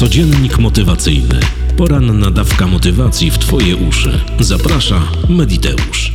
Codziennik motywacyjny. Poranna dawka motywacji w Twoje uszy. Zaprasza Mediteusz.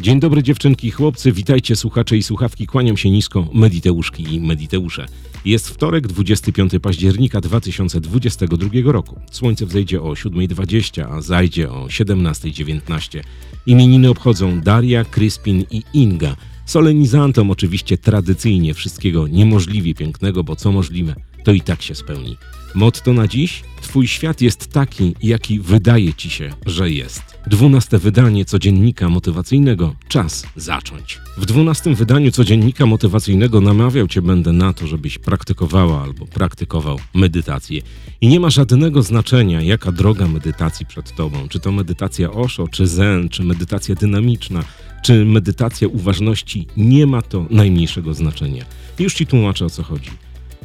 Dzień dobry dziewczynki i chłopcy, witajcie słuchacze i słuchawki, kłaniam się nisko, Mediteuszki i Mediteusze. Jest wtorek, 25 października 2022 roku. Słońce wzejdzie o 7.20, a zajdzie o 17.19. Imieniny obchodzą Daria, Crispin i Inga. Solenizantom oczywiście tradycyjnie wszystkiego niemożliwie pięknego, bo co możliwe, to i tak się spełni. Motto na dziś? Twój świat jest taki, jaki wydaje ci się, że jest. Dwunaste wydanie codziennika motywacyjnego. Czas zacząć. W dwunastym wydaniu codziennika motywacyjnego namawiał cię będę na to, żebyś praktykowała albo praktykował medytację. I nie ma żadnego znaczenia, jaka droga medytacji przed tobą. Czy to medytacja Osho, czy Zen, czy medytacja dynamiczna, czy medytacja uważności. Nie ma to najmniejszego znaczenia. Już ci tłumaczę o co chodzi.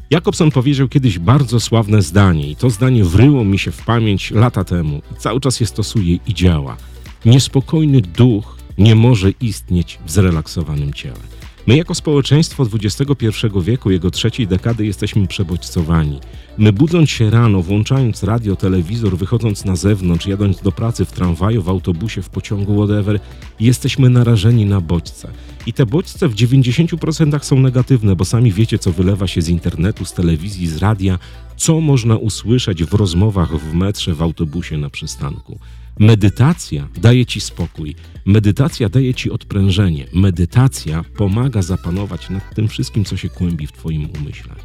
Jakobson powiedział kiedyś bardzo sławne zdanie i to zdanie wryło mi się w pamięć lata temu i cały czas je stosuję i działa. Niespokojny duch nie może istnieć w zrelaksowanym ciele. My jako społeczeństwo XXI wieku, jego trzeciej dekady jesteśmy przebodźcowani. My budząc się rano, włączając radio, telewizor, wychodząc na zewnątrz, jadąc do pracy w tramwaju, w autobusie, w pociągu, whatever, jesteśmy narażeni na bodźce. I te bodźce w 90% są negatywne, bo sami wiecie, co wylewa się z internetu, z telewizji, z radia, co można usłyszeć w rozmowach w metrze, w autobusie, na przystanku. Medytacja daje ci spokój, medytacja daje ci odprężenie, medytacja pomaga zapanować nad tym wszystkim, co się kłębi w twoim umyśle.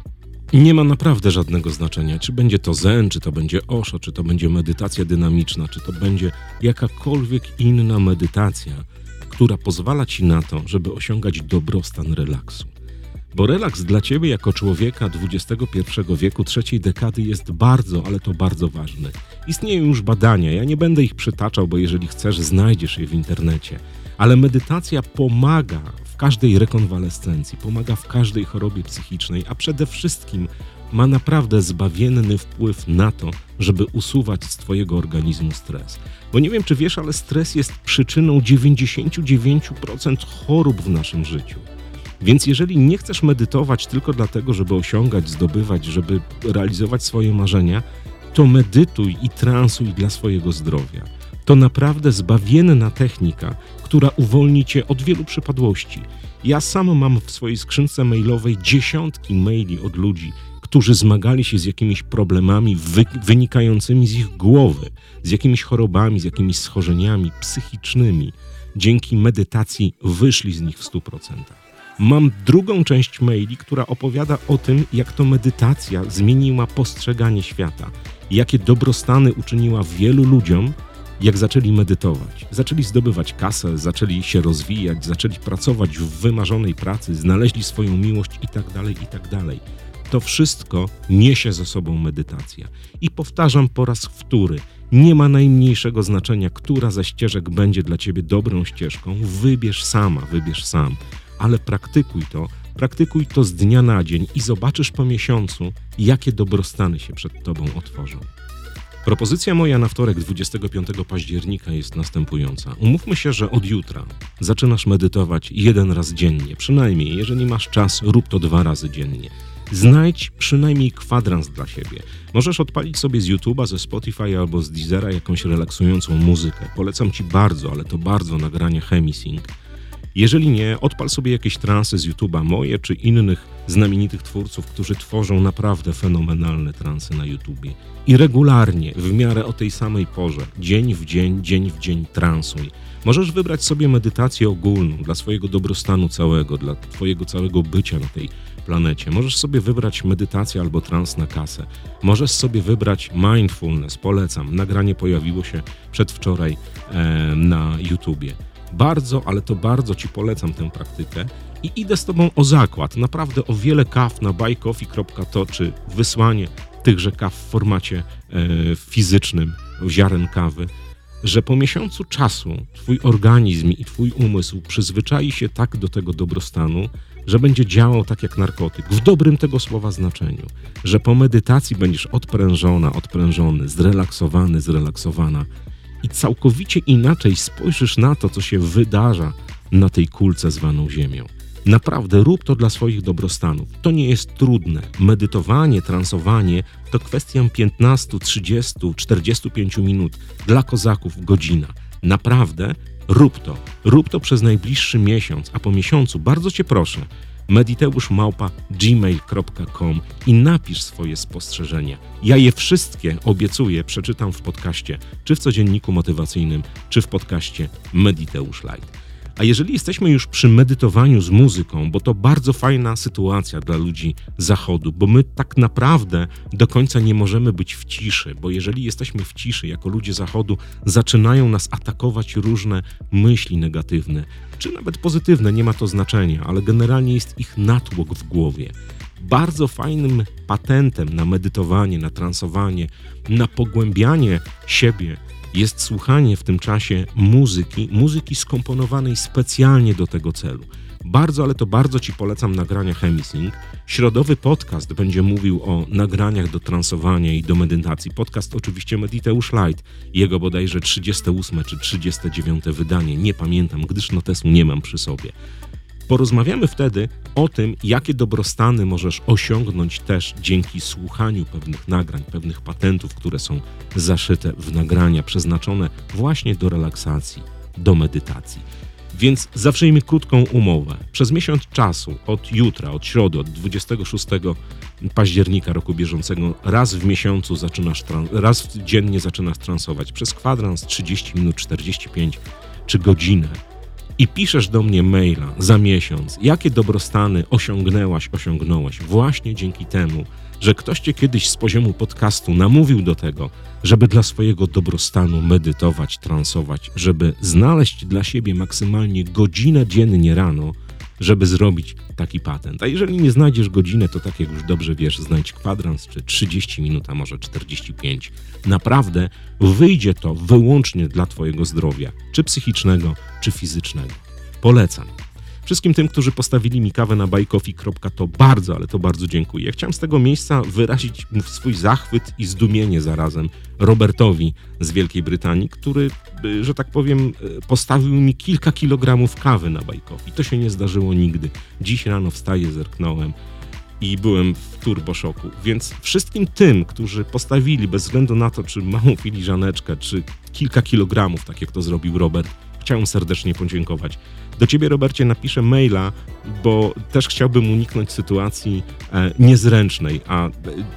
Nie ma naprawdę żadnego znaczenia, czy będzie to zen, czy to będzie oszo, czy to będzie medytacja dynamiczna, czy to będzie jakakolwiek inna medytacja, która pozwala ci na to, żeby osiągać dobrostan relaksu. Bo relaks dla ciebie jako człowieka XXI wieku, trzeciej dekady jest bardzo, ale to bardzo ważny. Istnieją już badania, ja nie będę ich przytaczał, bo jeżeli chcesz, znajdziesz je w internecie. Ale medytacja pomaga w każdej rekonwalescencji, pomaga w każdej chorobie psychicznej, a przede wszystkim ma naprawdę zbawienny wpływ na to, żeby usuwać z Twojego organizmu stres. Bo nie wiem, czy wiesz, ale stres jest przyczyną 99% chorób w naszym życiu. Więc jeżeli nie chcesz medytować tylko dlatego, żeby osiągać, zdobywać, żeby realizować swoje marzenia, to medytuj i transuj dla swojego zdrowia. To naprawdę zbawienna technika, która uwolni cię od wielu przypadłości. Ja sam mam w swojej skrzynce mailowej dziesiątki maili od ludzi, którzy zmagali się z jakimiś problemami wy wynikającymi z ich głowy, z jakimiś chorobami, z jakimiś schorzeniami psychicznymi. Dzięki medytacji wyszli z nich w 100%. Mam drugą część maili, która opowiada o tym, jak to medytacja zmieniła postrzeganie świata, jakie dobrostany uczyniła wielu ludziom, jak zaczęli medytować. Zaczęli zdobywać kasę, zaczęli się rozwijać, zaczęli pracować w wymarzonej pracy, znaleźli swoją miłość itd., tak itd. Tak to wszystko niesie ze sobą medytacja. I powtarzam po raz wtóry, nie ma najmniejszego znaczenia, która ze ścieżek będzie dla ciebie dobrą ścieżką. Wybierz sama, wybierz sam ale praktykuj to, praktykuj to z dnia na dzień i zobaczysz po miesiącu, jakie dobrostany się przed Tobą otworzą. Propozycja moja na wtorek 25 października jest następująca. Umówmy się, że od jutra zaczynasz medytować jeden raz dziennie. Przynajmniej, jeżeli masz czas, rób to dwa razy dziennie. Znajdź przynajmniej kwadrans dla siebie. Możesz odpalić sobie z YouTube'a, ze Spotify albo z Deezera jakąś relaksującą muzykę. Polecam Ci bardzo, ale to bardzo nagranie Hemisync jeżeli nie, odpal sobie jakieś transy z YouTube'a, moje czy innych znamienitych twórców, którzy tworzą naprawdę fenomenalne transy na YouTubie. I regularnie, w miarę o tej samej porze, dzień w dzień, dzień w dzień transuj. Możesz wybrać sobie medytację ogólną dla swojego dobrostanu całego, dla twojego całego bycia na tej planecie. Możesz sobie wybrać medytację albo trans na kasę. Możesz sobie wybrać mindfulness, polecam. Nagranie pojawiło się przedwczoraj e, na YouTubie. Bardzo, ale to bardzo Ci polecam tę praktykę i idę z Tobą o zakład. Naprawdę o wiele kaw na buycoffee.to czy wysłanie tychże kaw w formacie e, fizycznym, ziaren kawy, że po miesiącu czasu Twój organizm i Twój umysł przyzwyczai się tak do tego dobrostanu, że będzie działał tak jak narkotyk, w dobrym tego słowa znaczeniu, że po medytacji będziesz odprężona, odprężony, zrelaksowany, zrelaksowana i całkowicie inaczej spojrzysz na to, co się wydarza na tej kulce zwaną Ziemią. Naprawdę rób to dla swoich dobrostanów. To nie jest trudne. Medytowanie, transowanie to kwestia 15, 30, 45 minut. Dla kozaków godzina. Naprawdę rób to. Rób to przez najbliższy miesiąc, a po miesiącu bardzo cię proszę, mediteusz małpa gmail.com i napisz swoje spostrzeżenia. Ja je wszystkie, obiecuję, przeczytam w podcaście, czy w codzienniku motywacyjnym, czy w podcaście Mediteusz Light. A jeżeli jesteśmy już przy medytowaniu z muzyką, bo to bardzo fajna sytuacja dla ludzi zachodu, bo my tak naprawdę do końca nie możemy być w ciszy, bo jeżeli jesteśmy w ciszy jako ludzie zachodu, zaczynają nas atakować różne myśli negatywne, czy nawet pozytywne, nie ma to znaczenia, ale generalnie jest ich natłok w głowie. Bardzo fajnym patentem na medytowanie, na transowanie, na pogłębianie siebie jest słuchanie w tym czasie muzyki, muzyki skomponowanej specjalnie do tego celu. Bardzo, ale to bardzo Ci polecam nagrania Hemisync. Środowy podcast będzie mówił o nagraniach do transowania i do medytacji. Podcast oczywiście Mediteusz Light, jego bodajże 38 czy 39 wydanie, nie pamiętam, gdyż notesu nie mam przy sobie. Porozmawiamy wtedy o tym, jakie dobrostany możesz osiągnąć też dzięki słuchaniu pewnych nagrań, pewnych patentów, które są zaszyte w nagrania przeznaczone właśnie do relaksacji, do medytacji. Więc zawrzyjmy krótką umowę. Przez miesiąc czasu, od jutra, od środy, od 26 października roku bieżącego, raz w miesiącu zaczynasz, raz dziennie zaczynasz transować. Przez kwadrans 30 minut, 45 czy godzinę i piszesz do mnie maila za miesiąc, jakie dobrostany osiągnęłaś, osiągnąłeś właśnie dzięki temu, że ktoś cię kiedyś z poziomu podcastu namówił do tego, żeby dla swojego dobrostanu medytować, transować, żeby znaleźć dla siebie maksymalnie godzinę dziennie rano, żeby zrobić taki patent. A jeżeli nie znajdziesz godzinę, to tak jak już dobrze wiesz, znajdź kwadrans czy 30 minut, a może 45. Naprawdę wyjdzie to wyłącznie dla Twojego zdrowia, czy psychicznego, czy fizycznego. Polecam. Wszystkim tym, którzy postawili mi kawę na bajkofi.to bardzo, ale to bardzo dziękuję. Chciałem z tego miejsca wyrazić swój zachwyt i zdumienie zarazem Robertowi z Wielkiej Brytanii, który, y, że tak powiem, y, postawił mi kilka kilogramów kawy na bajkofi. To się nie zdarzyło nigdy. Dziś rano wstaję, zerknąłem i byłem w turboszoku. Więc wszystkim tym, którzy postawili, bez względu na to, czy małą filiżaneczkę, czy kilka kilogramów, tak jak to zrobił Robert, chciałem serdecznie podziękować. Do ciebie, Robercie, napiszę maila, bo też chciałbym uniknąć sytuacji e, niezręcznej, a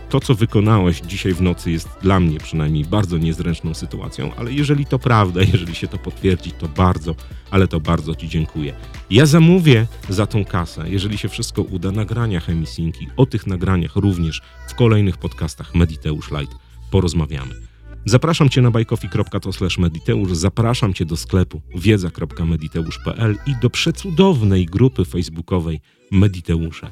to, co wykonałeś dzisiaj w nocy, jest dla mnie przynajmniej bardzo niezręczną sytuacją, ale jeżeli to prawda, jeżeli się to potwierdzi, to bardzo, ale to bardzo Ci dziękuję. Ja zamówię za tą kasę, jeżeli się wszystko uda, nagrania Chemisinki. O tych nagraniach również w kolejnych podcastach Mediteusz Light porozmawiamy. Zapraszam Cię na bajkofi.to/mediteusz, zapraszam Cię do sklepu wiedza.mediteusz.pl i do przecudownej grupy facebookowej Mediteusze.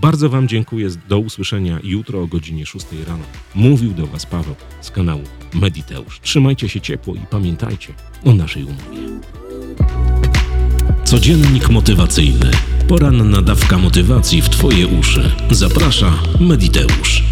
Bardzo Wam dziękuję. Do usłyszenia jutro o godzinie 6 rano. Mówił do Was Paweł z kanału Mediteusz. Trzymajcie się ciepło i pamiętajcie o naszej umowie. Codziennik motywacyjny. Poranna dawka motywacji w Twoje uszy. Zaprasza Mediteusz.